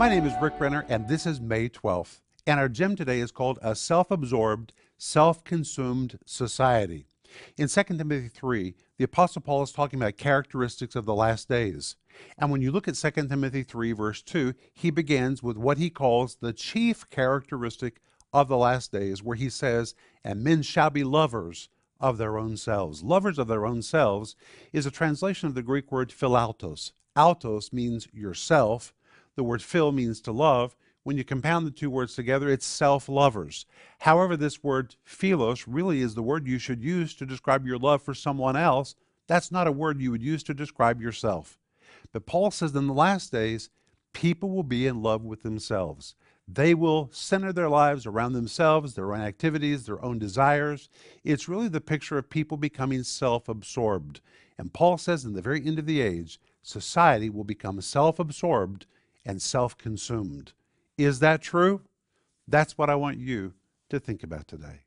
My name is Rick Renner, and this is May 12th. And our gem today is called A Self Absorbed, Self Consumed Society. In 2 Timothy 3, the Apostle Paul is talking about characteristics of the last days. And when you look at 2 Timothy 3, verse 2, he begins with what he calls the chief characteristic of the last days, where he says, And men shall be lovers of their own selves. Lovers of their own selves is a translation of the Greek word philautos. Autos means yourself. The word phil means to love. When you compound the two words together, it's self lovers. However, this word philos really is the word you should use to describe your love for someone else. That's not a word you would use to describe yourself. But Paul says in the last days, people will be in love with themselves. They will center their lives around themselves, their own activities, their own desires. It's really the picture of people becoming self absorbed. And Paul says in the very end of the age, society will become self absorbed and self consumed. Is that true? That's what I want you to think about today.